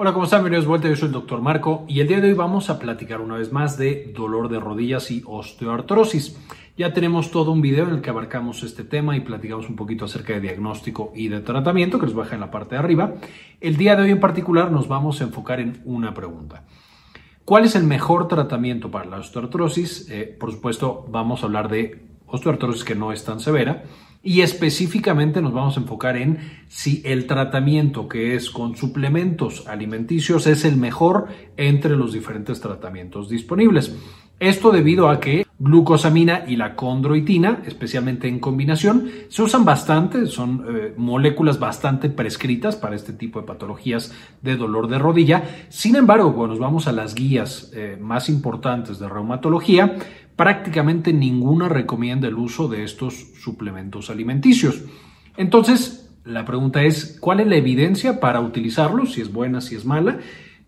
Hola, ¿cómo están? Bienvenidos de vuelta. Yo soy el doctor Marco y el día de hoy vamos a platicar una vez más de dolor de rodillas y osteoartrosis. Ya tenemos todo un video en el que abarcamos este tema y platicamos un poquito acerca de diagnóstico y de tratamiento que les baja en la parte de arriba. El día de hoy en particular nos vamos a enfocar en una pregunta. ¿Cuál es el mejor tratamiento para la osteoartrosis? Eh, por supuesto, vamos a hablar de osteoartrosis que no es tan severa y específicamente nos vamos a enfocar en si el tratamiento que es con suplementos alimenticios es el mejor entre los diferentes tratamientos disponibles. Esto debido a que glucosamina y la condroitina, especialmente en combinación, se usan bastante, son eh, moléculas bastante prescritas para este tipo de patologías de dolor de rodilla. Sin embargo, cuando nos vamos a las guías eh, más importantes de reumatología, prácticamente ninguna recomienda el uso de estos suplementos alimenticios. Entonces, la pregunta es, ¿cuál es la evidencia para utilizarlos? Si es buena, si es mala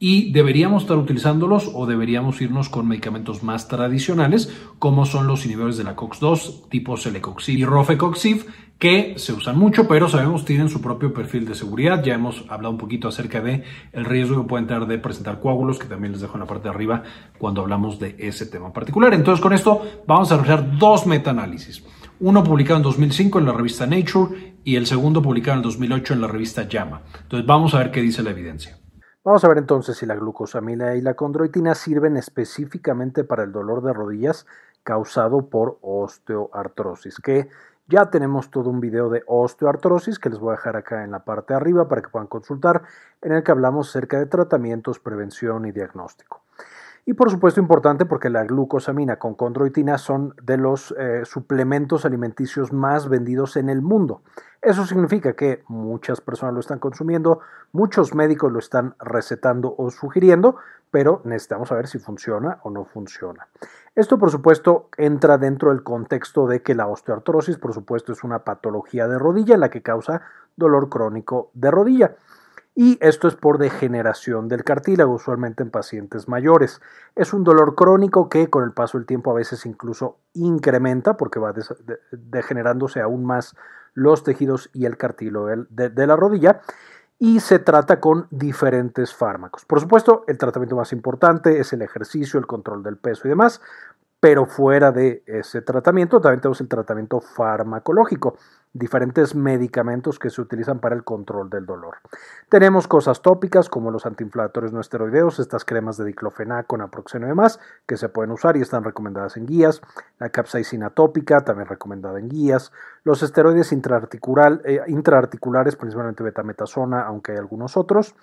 y deberíamos estar utilizándolos o deberíamos irnos con medicamentos más tradicionales como son los inhibidores de la COX-2 tipo Celecoxib y Rofecoxib que se usan mucho pero sabemos tienen su propio perfil de seguridad. Ya hemos hablado un poquito acerca de el riesgo que pueden tener de presentar coágulos que también les dejo en la parte de arriba cuando hablamos de ese tema particular. Entonces con esto vamos a realizar dos metaanálisis. Uno publicado en 2005 en la revista Nature y el segundo publicado en 2008 en la revista JAMA entonces vamos a ver qué dice la evidencia Vamos a ver entonces si la glucosamina y la condroitina sirven específicamente para el dolor de rodillas causado por osteoartrosis, que ya tenemos todo un video de osteoartrosis que les voy a dejar acá en la parte de arriba para que puedan consultar, en el que hablamos acerca de tratamientos, prevención y diagnóstico. Y por supuesto importante porque la glucosamina con condroitina son de los eh, suplementos alimenticios más vendidos en el mundo. Eso significa que muchas personas lo están consumiendo, muchos médicos lo están recetando o sugiriendo, pero necesitamos saber si funciona o no funciona. Esto por supuesto entra dentro del contexto de que la osteoartrosis por supuesto es una patología de rodilla la que causa dolor crónico de rodilla y esto es por degeneración del cartílago, usualmente en pacientes mayores. Es un dolor crónico que con el paso del tiempo a veces incluso incrementa porque va degenerándose aún más los tejidos y el cartílago de, la rodilla y se trata con diferentes fármacos. Por supuesto, el tratamiento más importante es el ejercicio, el control del peso y demás, pero fuera de ese tratamiento también tenemos el tratamiento farmacológico diferentes medicamentos que se utilizan para el control del dolor. Tenemos cosas tópicas como los antiinflamatorios no esteroideos, estas cremas de diclofenaco, naproxeno y demás, que se pueden usar y están recomendadas en guías. La capsaicina tópica, también recomendada en guías. Los esteroides eh, intraarticulares, principalmente betametasona, aunque hay algunos otros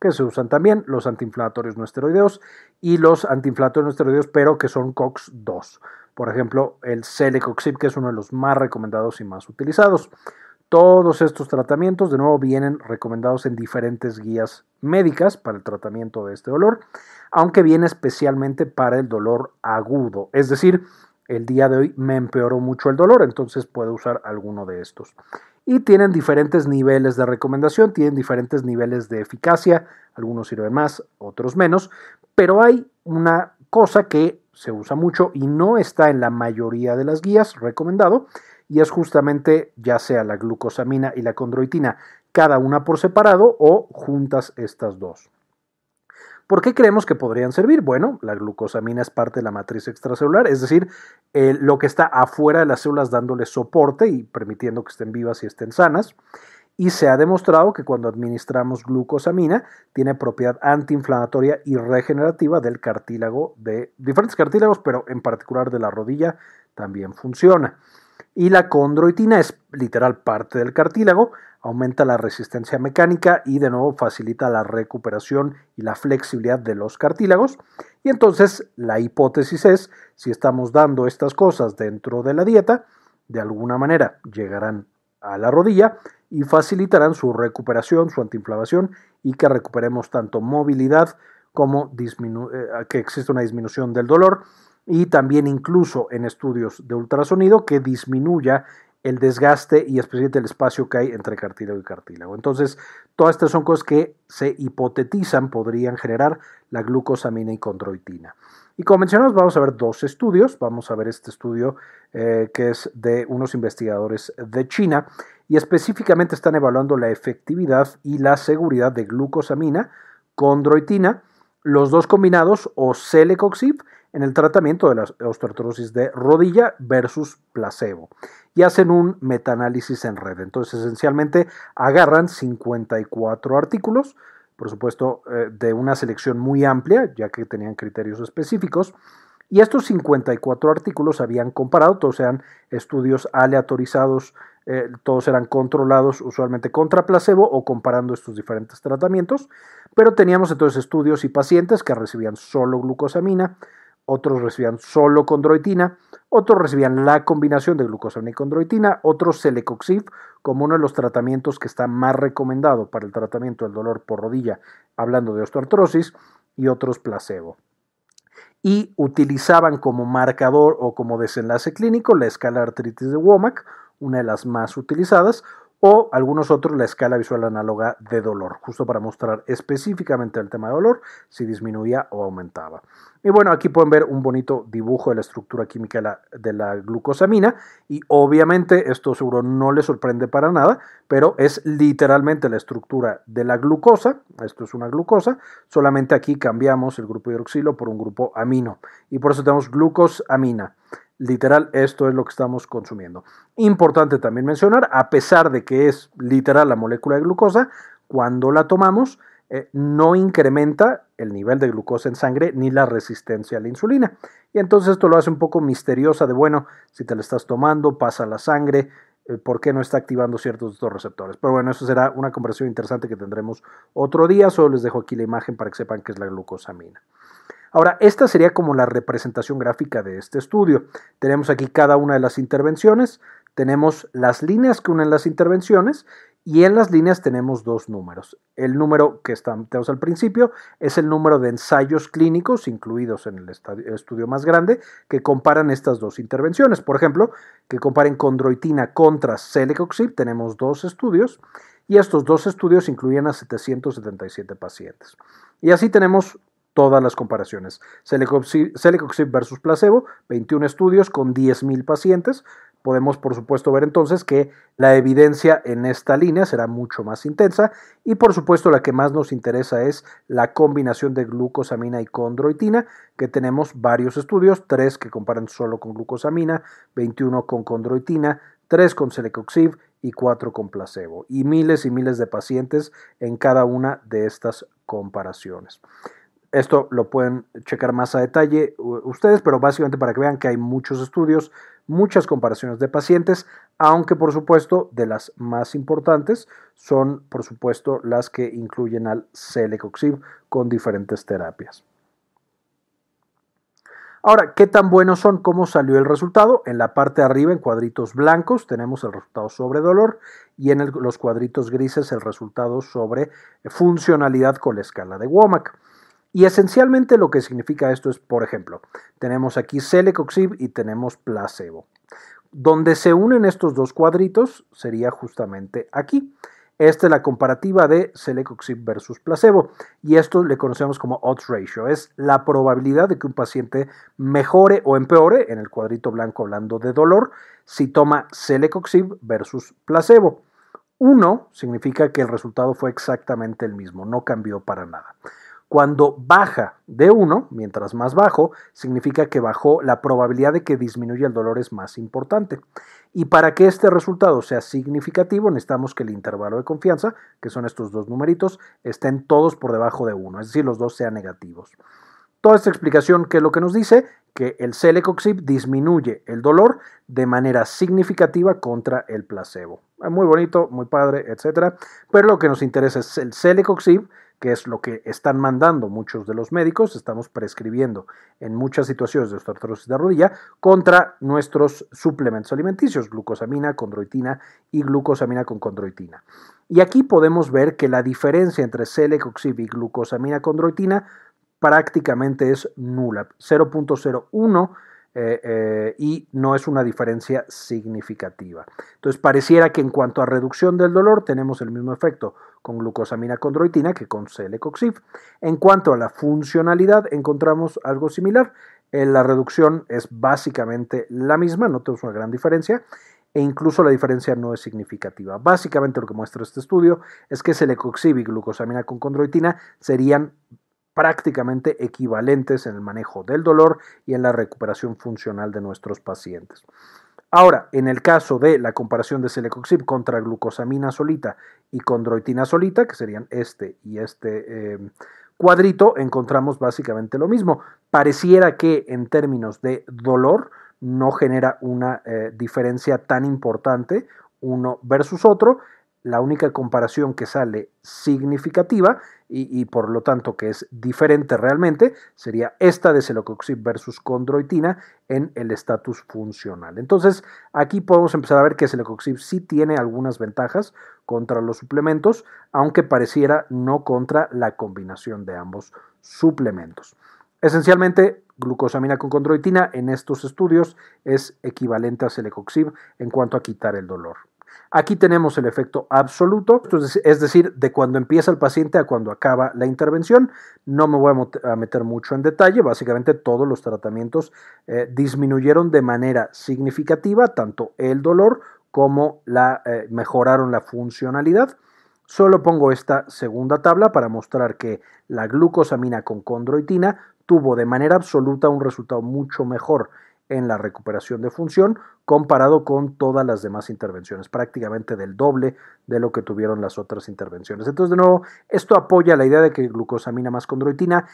que se usan también, los antiinflamatorios no esteroideos y los antiinflamatorios no esteroideos, pero que son COX-2. Por ejemplo, el Celecoxib, que es uno de los más recomendados y más utilizados. Todos estos tratamientos, de nuevo, vienen recomendados en diferentes guías médicas para el tratamiento de este dolor, aunque viene especialmente para el dolor agudo, es decir, el día de hoy me empeoró mucho el dolor, entonces puedo usar alguno de estos. Y tienen diferentes niveles de recomendación, tienen diferentes niveles de eficacia, algunos sirven más, otros menos, pero hay una cosa que se usa mucho y no está en la mayoría de las guías recomendado, y es justamente ya sea la glucosamina y la condroitina, cada una por separado o juntas estas dos. ¿Por qué creemos que podrían servir? Bueno, la glucosamina es parte de la matriz extracelular, es decir, lo que está afuera de las células dándole soporte y permitiendo que estén vivas y estén sanas y se ha demostrado que cuando administramos glucosamina tiene propiedad antiinflamatoria y regenerativa del cartílago de diferentes cartílagos, pero en particular de la rodilla también funciona. Y la condroitina es literal parte del cartílago, aumenta la resistencia mecánica y de nuevo facilita la recuperación y la flexibilidad de los cartílagos. Y entonces la hipótesis es, si estamos dando estas cosas dentro de la dieta, de alguna manera llegarán a la rodilla y facilitarán su recuperación, su antiinflamación y que recuperemos tanto movilidad como eh, que existe una disminución del dolor y también incluso en estudios de ultrasonido que disminuya el desgaste y especialmente el espacio que hay entre cartílago y cartílago. Entonces, todas estas son cosas que se hipotetizan podrían generar la glucosamina y condroitina. Y como mencionamos, vamos a ver dos estudios. Vamos a ver este estudio eh, que es de unos investigadores de China y específicamente están evaluando la efectividad y la seguridad de glucosamina condroitina, los dos combinados o celecoxib en el tratamiento de la osteoartrosis de rodilla versus placebo y hacen un metaanálisis en red. Entonces, esencialmente agarran 54 artículos, por supuesto, eh, de una selección muy amplia, ya que tenían criterios específicos, y estos 54 artículos habían comparado, todos eran estudios aleatorizados, eh, todos eran controlados usualmente contra placebo o comparando estos diferentes tratamientos, pero teníamos entonces estudios y pacientes que recibían solo glucosamina, otros recibían solo condroitina, otros recibían la combinación de glucosamina y condroitina, otros celecoxib como uno de los tratamientos que está más recomendado para el tratamiento del dolor por rodilla, hablando de osteoartrosis, y otros placebo. Y utilizaban como marcador o como desenlace clínico la escala artritis de Womack, una de las más utilizadas, o algunos otros la escala visual análoga de dolor, justo para mostrar específicamente el tema de dolor, si disminuía o aumentaba. Y bueno, aquí pueden ver un bonito dibujo de la estructura química de la, glucosamina y obviamente esto seguro no les sorprende para nada, pero es literalmente la estructura de la glucosa, esto es una glucosa, solamente aquí cambiamos el grupo hidroxilo por un grupo amino y por eso tenemos glucosamina. Literal, esto es lo que estamos consumiendo. Importante también mencionar, a pesar de que es literal la molécula de glucosa, cuando la tomamos eh, no incrementa el nivel de glucosa en sangre ni la resistencia a la insulina. Y entonces esto lo hace un poco misteriosa de, bueno, si te la estás tomando, pasa la sangre, eh, por qué no está activando ciertos estos receptores. Pero bueno, eso será una conversación interesante que tendremos otro día. Solo les dejo aquí la imagen para que sepan qué es la glucosamina. Ahora, esta sería como la representación gráfica de este estudio. Tenemos aquí cada una de las intervenciones, tenemos las líneas que unen las intervenciones y en las líneas tenemos dos números. El número que tenemos al principio es el número de ensayos clínicos incluidos en el estudio más grande que comparan estas dos intervenciones. Por ejemplo, que comparen condroitina contra celecoxib, tenemos dos estudios y estos dos estudios incluyen a 777 pacientes. Y así tenemos todas las comparaciones. Celecoxib versus placebo, 21 estudios con 10.000 pacientes. Podemos, por supuesto, ver entonces que la evidencia en esta línea será mucho más intensa y, por supuesto, la que más nos interesa es la combinación de glucosamina y condroitina, que tenemos varios estudios, tres que comparan solo con glucosamina, 21 con condroitina, 3 con celecoxib y 4 con placebo, y miles y miles de pacientes en cada una de estas comparaciones. Esto lo pueden checar más a detalle ustedes, pero básicamente para que vean que hay muchos estudios, muchas comparaciones de pacientes, aunque por supuesto de las más importantes son por supuesto las que incluyen al Celecoxib con diferentes terapias. Ahora, ¿qué tan buenos son? ¿Cómo salió el resultado? En la parte de arriba, en cuadritos blancos, tenemos el resultado sobre dolor y en los cuadritos grises el resultado sobre funcionalidad con la escala de Womack. Y esencialmente lo que significa esto es, por ejemplo, tenemos aquí celecoxib y tenemos placebo. Donde se unen estos dos cuadritos sería justamente aquí. Esta es la comparativa de celecoxib versus placebo y esto le conocemos como odds ratio. Es la probabilidad de que un paciente mejore o empeore, en el cuadrito blanco hablando de dolor, si toma celecoxib versus placebo. 1 significa que el resultado fue exactamente el mismo, no cambió para nada. Cuando baja de 1, mientras más bajo, significa que bajó la probabilidad de que disminuya el dolor es más importante. Y para que este resultado sea significativo, necesitamos que el intervalo de confianza, que son estos dos numeritos, estén todos por debajo de 1, es decir, los dos sean negativos. Toda esta explicación, ¿qué es lo que nos dice? Que el celecoxib disminuye el dolor de manera significativa contra el placebo. Muy bonito, muy padre, etc. Pero lo que nos interesa es el celecoxib, que es lo que están mandando muchos de los médicos, estamos prescribiendo en muchas situaciones de osteoartrosis de rodilla contra nuestros suplementos alimenticios, glucosamina, condroitina y glucosamina con condroitina. Y aquí podemos ver que la diferencia entre celecoxib y glucosamina condroitina prácticamente es nula, 0.01 eh, eh, y no es una diferencia significativa. Entonces pareciera que en cuanto a reducción del dolor tenemos el mismo efecto con glucosamina condroitina que con celecoxib. En cuanto a la funcionalidad encontramos algo similar. Eh, la reducción es básicamente la misma, no tenemos una gran diferencia. e incluso la diferencia no es significativa. Básicamente lo que muestra este estudio es que celecoxib y glucosamina con condroitina serían prácticamente equivalentes en el manejo del dolor y en la recuperación funcional de nuestros pacientes. Ahora, en el caso de la comparación de celecoxib contra glucosamina solita y condroitina solita, que serían este y este eh, cuadrito, encontramos básicamente lo mismo. Pareciera que en términos de dolor no genera una eh, diferencia tan importante uno versus otro, la única comparación que sale significativa y, por lo tanto que es diferente realmente sería esta de celecoxib versus condroitina en el estatus funcional. Entonces aquí podemos empezar a ver que celecoxib sí tiene algunas ventajas contra los suplementos, aunque pareciera no contra la combinación de ambos suplementos. Esencialmente, glucosamina con condroitina en estos estudios es equivalente a celecoxib en cuanto a quitar el dolor. Aquí tenemos el efecto absoluto, es decir, de cuando empieza el paciente a cuando acaba la intervención. No me voy a meter mucho en detalle, básicamente todos los tratamientos eh, disminuyeron de manera significativa tanto el dolor como la, eh, mejoraron la funcionalidad. Solo pongo esta segunda tabla para mostrar que la glucosamina con condroitina tuvo de manera absoluta un resultado mucho mejor en la recuperación de función comparado con todas las demás intervenciones, prácticamente del doble de lo que tuvieron las otras intervenciones. Entonces, de nuevo, esto apoya la idea de que glucosamina más condroitina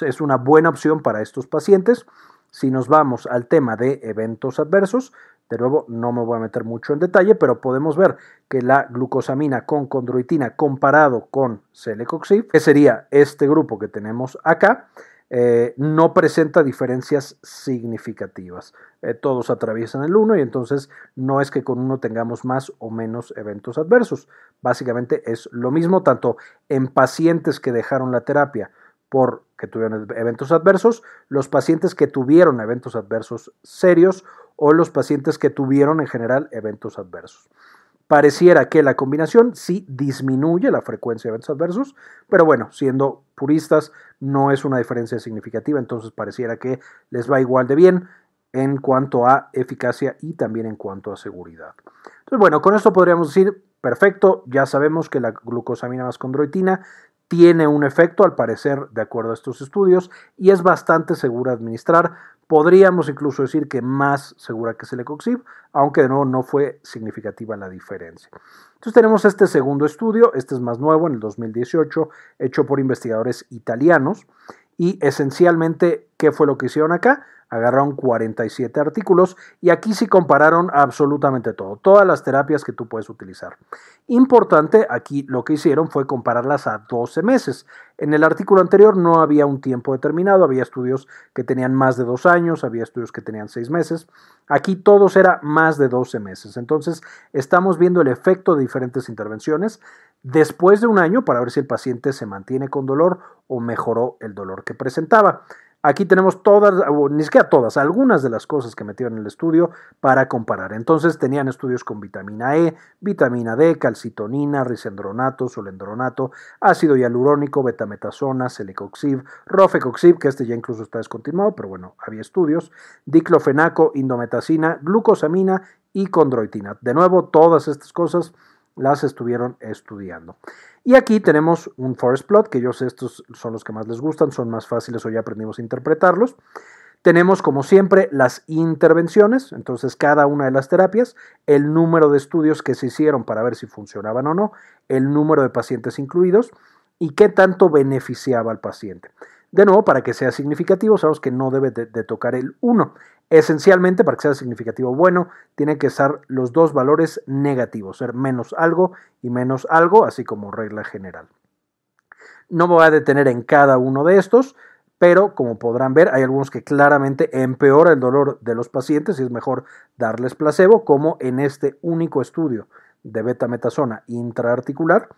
es una buena opción para estos pacientes. Si nos vamos al tema de eventos adversos, de nuevo no me voy a meter mucho en detalle, pero podemos ver que la glucosamina con condroitina comparado con celecoxib, que sería este grupo que tenemos acá, eh, no presenta diferencias significativas. Eh, todos atraviesan el 1 y entonces no es que con uno tengamos más o menos eventos adversos. Básicamente es lo mismo tanto en pacientes que dejaron la terapia por que tuvieron eventos adversos, los pacientes que tuvieron eventos adversos serios o los pacientes que tuvieron en general eventos adversos. Pareciera que la combinación sí disminuye la frecuencia de eventos adversos, pero bueno, siendo puristas, no es una diferencia significativa, entonces pareciera que les va igual de bien en cuanto a eficacia y también en cuanto a seguridad. Entonces, bueno, con esto podríamos decir, perfecto, ya sabemos que la glucosamina más condroitina tiene un efecto, al parecer, de acuerdo a estos estudios, y es bastante segura administrar, Podríamos incluso decir que más segura que Celecoxib, aunque de nuevo no fue significativa la diferencia. Entonces tenemos este segundo estudio, este es más nuevo, en el 2018, hecho por investigadores italianos, y esencialmente, ¿qué fue lo que hicieron acá? Agarraron 47 artículos y aquí sí compararon absolutamente todo, todas las terapias que tú puedes utilizar. Importante, aquí lo que hicieron fue compararlas a 12 meses. En el artículo anterior no había un tiempo determinado, había estudios que tenían más de dos años, había estudios que tenían seis meses. Aquí todos era más de 12 meses. Entonces estamos viendo el efecto de diferentes intervenciones después de un año para ver si el paciente se mantiene con dolor o mejoró el dolor que presentaba. Aquí tenemos todas, ni siquiera todas, algunas de las cosas que metieron en el estudio para comparar. Entonces tenían estudios con vitamina E, vitamina D, calcitonina, risendronato, solendronato, ácido hialurónico, betametasona, celecoxib, rofecoxib, que este ya incluso está descontinuado, pero bueno, había estudios, diclofenaco, indometacina, glucosamina y condroitina. De nuevo, todas estas cosas las estuvieron estudiando. Y aquí tenemos un forest plot, que yo sé estos son los que más les gustan, son más fáciles o ya aprendimos a interpretarlos. Tenemos, como siempre, las intervenciones, entonces cada una de las terapias, el número de estudios que se hicieron para ver si funcionaban o no, el número de pacientes incluidos y qué tanto beneficiaba al paciente. De nuevo, para que sea significativo, sabemos que no debe de, tocar el 1. Esencialmente, para que sea significativo bueno, tiene que estar los dos valores negativos, ser menos algo y menos algo, así como regla general. No me voy a detener en cada uno de estos, pero como podrán ver, hay algunos que claramente empeora el dolor de los pacientes y es mejor darles placebo, como en este único estudio de betametasona intraarticular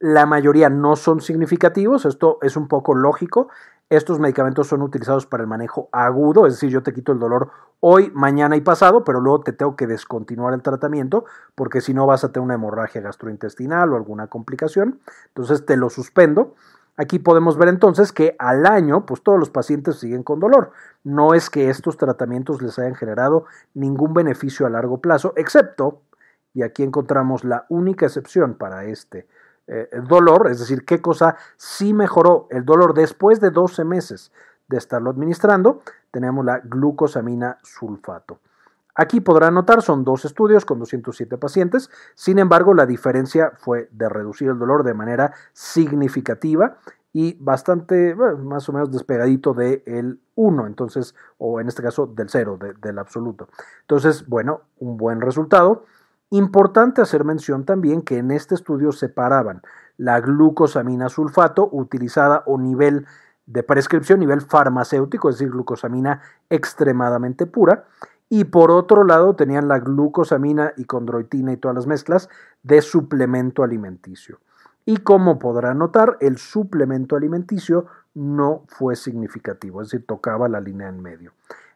la mayoría no son significativos, esto es un poco lógico. Estos medicamentos son utilizados para el manejo agudo, es decir, yo te quito el dolor hoy, mañana y pasado, pero luego te tengo que descontinuar el tratamiento porque si no vas a tener una hemorragia gastrointestinal o alguna complicación. Entonces te lo suspendo. Aquí podemos ver entonces que al año, pues todos los pacientes siguen con dolor. No es que estos tratamientos les hayan generado ningún beneficio a largo plazo, excepto, y aquí encontramos la única excepción para este eh, dolor, es decir, qué cosa sí mejoró el dolor después de 12 meses de estarlo administrando, tenemos la glucosamina sulfato. Aquí podrán notar, son dos estudios con 207 pacientes, sin embargo la diferencia fue de reducir el dolor de manera significativa y bastante, más o menos despegadito del 1, entonces, o en este caso del 0, del absoluto. Entonces, bueno, un buen resultado. Importante hacer mención también que en este estudio separaban la glucosamina sulfato utilizada o nivel de prescripción, nivel farmacéutico, es decir, glucosamina extremadamente pura, y por otro lado tenían la glucosamina y condroitina y todas las mezclas de suplemento alimenticio. Y como podrán notar, el suplemento alimenticio no fue significativo, es decir, tocaba la línea en medio.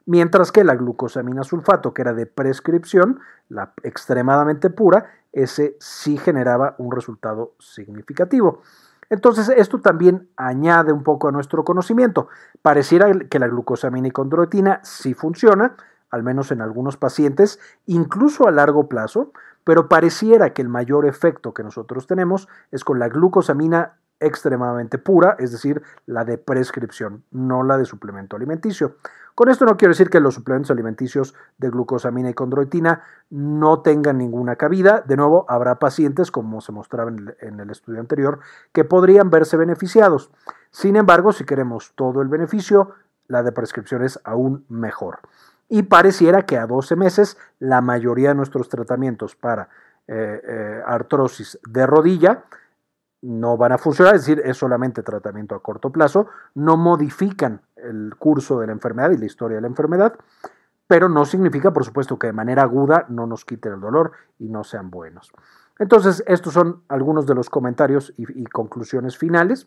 Mientras que la glucosamina sulfato, que era de prescripción, la extremadamente pura, ese sí generaba un resultado significativo. Entonces, esto también añade un poco a nuestro conocimiento. Pareciera que la glucosamina y condroitina sí funciona, al menos en algunos pacientes, incluso a largo plazo, pero pareciera que el mayor efecto que nosotros tenemos es con la glucosamina extremadamente pura, es decir, la de prescripción, no la de suplemento alimenticio. Con esto no quiero decir que los suplementos alimenticios de glucosamina y condroitina no tengan ninguna cabida. De nuevo, habrá pacientes, como se mostraba en el estudio anterior, que podrían verse beneficiados. Sin embargo, si queremos todo el beneficio, la de prescripción es aún mejor y pareciera que a 12 meses la mayoría de nuestros tratamientos para eh, eh, artrosis de rodilla no van a funcionar, es decir, es solamente tratamiento a corto plazo, no modifican el curso de la enfermedad y la historia de la enfermedad, pero no significa, por supuesto, que de manera aguda no nos quiten el dolor y no sean buenos. Entonces, estos son algunos de los comentarios y, y conclusiones finales.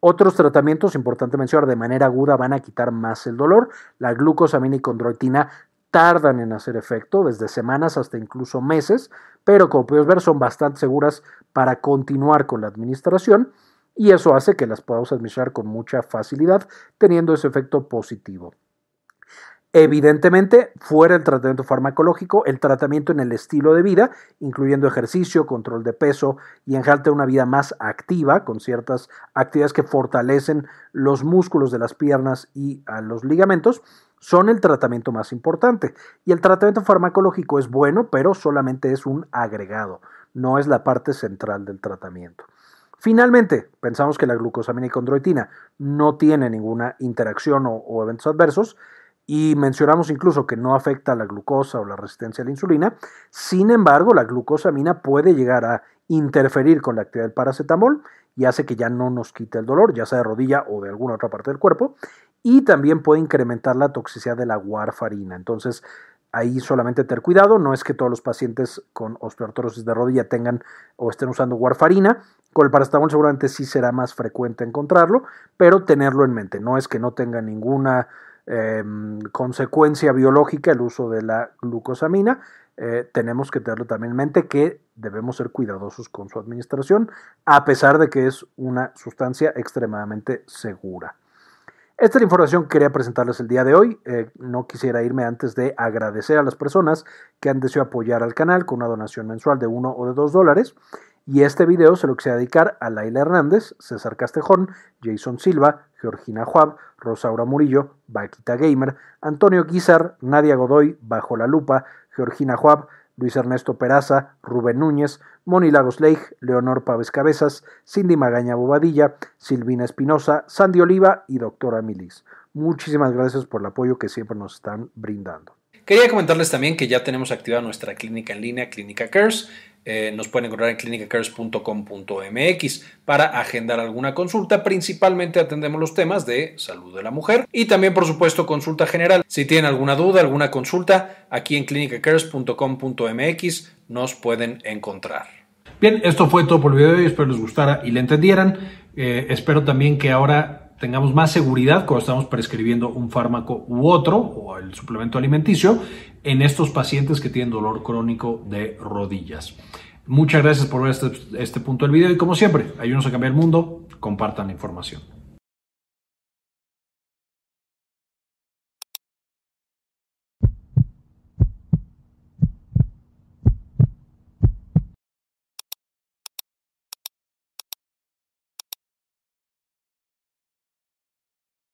Otros tratamientos, importante mencionar, de manera aguda van a quitar más el dolor. La glucosamina y condroitina tardan en hacer efecto, desde semanas hasta incluso meses, pero como puedes ver son bastante seguras para continuar con la administración y eso hace que las podamos administrar con mucha facilidad, teniendo ese efecto positivo. Evidentemente, fuera el tratamiento farmacológico, el tratamiento en el estilo de vida, incluyendo ejercicio, control de peso y en una vida más activa, con ciertas actividades que fortalecen los músculos de las piernas y los ligamentos, son el tratamiento más importante. Y el tratamiento farmacológico es bueno, pero solamente es un agregado, no es la parte central del tratamiento. Finalmente, pensamos que la glucosamina y condroitina no tiene ninguna interacción o eventos adversos, y mencionamos incluso que no afecta a la glucosa o la resistencia a la insulina. Sin embargo, la glucosamina puede llegar a interferir con la actividad del paracetamol y hace que ya no nos quite el dolor, ya sea de rodilla o de alguna otra parte del cuerpo, y también puede incrementar la toxicidad de la warfarina. Entonces, ahí solamente tener cuidado, no es que todos los pacientes con osteoartrosis de rodilla tengan o estén usando warfarina, con el paracetamol seguramente sí será más frecuente encontrarlo, pero tenerlo en mente, no es que no tenga ninguna Em, consecuencia biológica el uso de la glucosamina. Eh, tenemos que tenerlo también en mente que debemos ser cuidadosos con su administración, a pesar de que es una sustancia extremadamente segura. Esta es la información que quería presentarles el día de hoy. Eh, no quisiera irme antes de agradecer a las personas que han deseado apoyar al canal con una donación mensual de uno o de dos dólares. Y este video se lo quisiera dedicar a Laila Hernández, César Castejón, Jason Silva, Georgina Juab, Rosaura Murillo, Vaquita Gamer, Antonio Guizar, Nadia Godoy, Bajo la Lupa, Georgina Juab, Luis Ernesto Peraza, Rubén Núñez, Moni Lagos Leonor Pávez Cabezas, Cindy Magaña Bobadilla, Silvina Espinosa, Sandy Oliva y Doctora Milis. Muchísimas gracias por el apoyo que siempre nos están brindando. Quería comentarles también que ya tenemos activada nuestra clínica en línea, Clínica Cares. Eh, nos pueden encontrar en clinicacares.com.mx para agendar alguna consulta. Principalmente atendemos los temas de salud de la mujer y también, por supuesto, consulta general. Si tienen alguna duda, alguna consulta, aquí en clinicacares.com.mx nos pueden encontrar. Bien, esto fue todo por el video de hoy. Espero les gustara y le entendieran. Eh, espero también que ahora tengamos más seguridad cuando estamos prescribiendo un fármaco u otro o el suplemento alimenticio en estos pacientes que tienen dolor crónico de rodillas. Muchas gracias por ver este, este punto del video y como siempre, ayúdanos a cambiar el mundo compartan la información.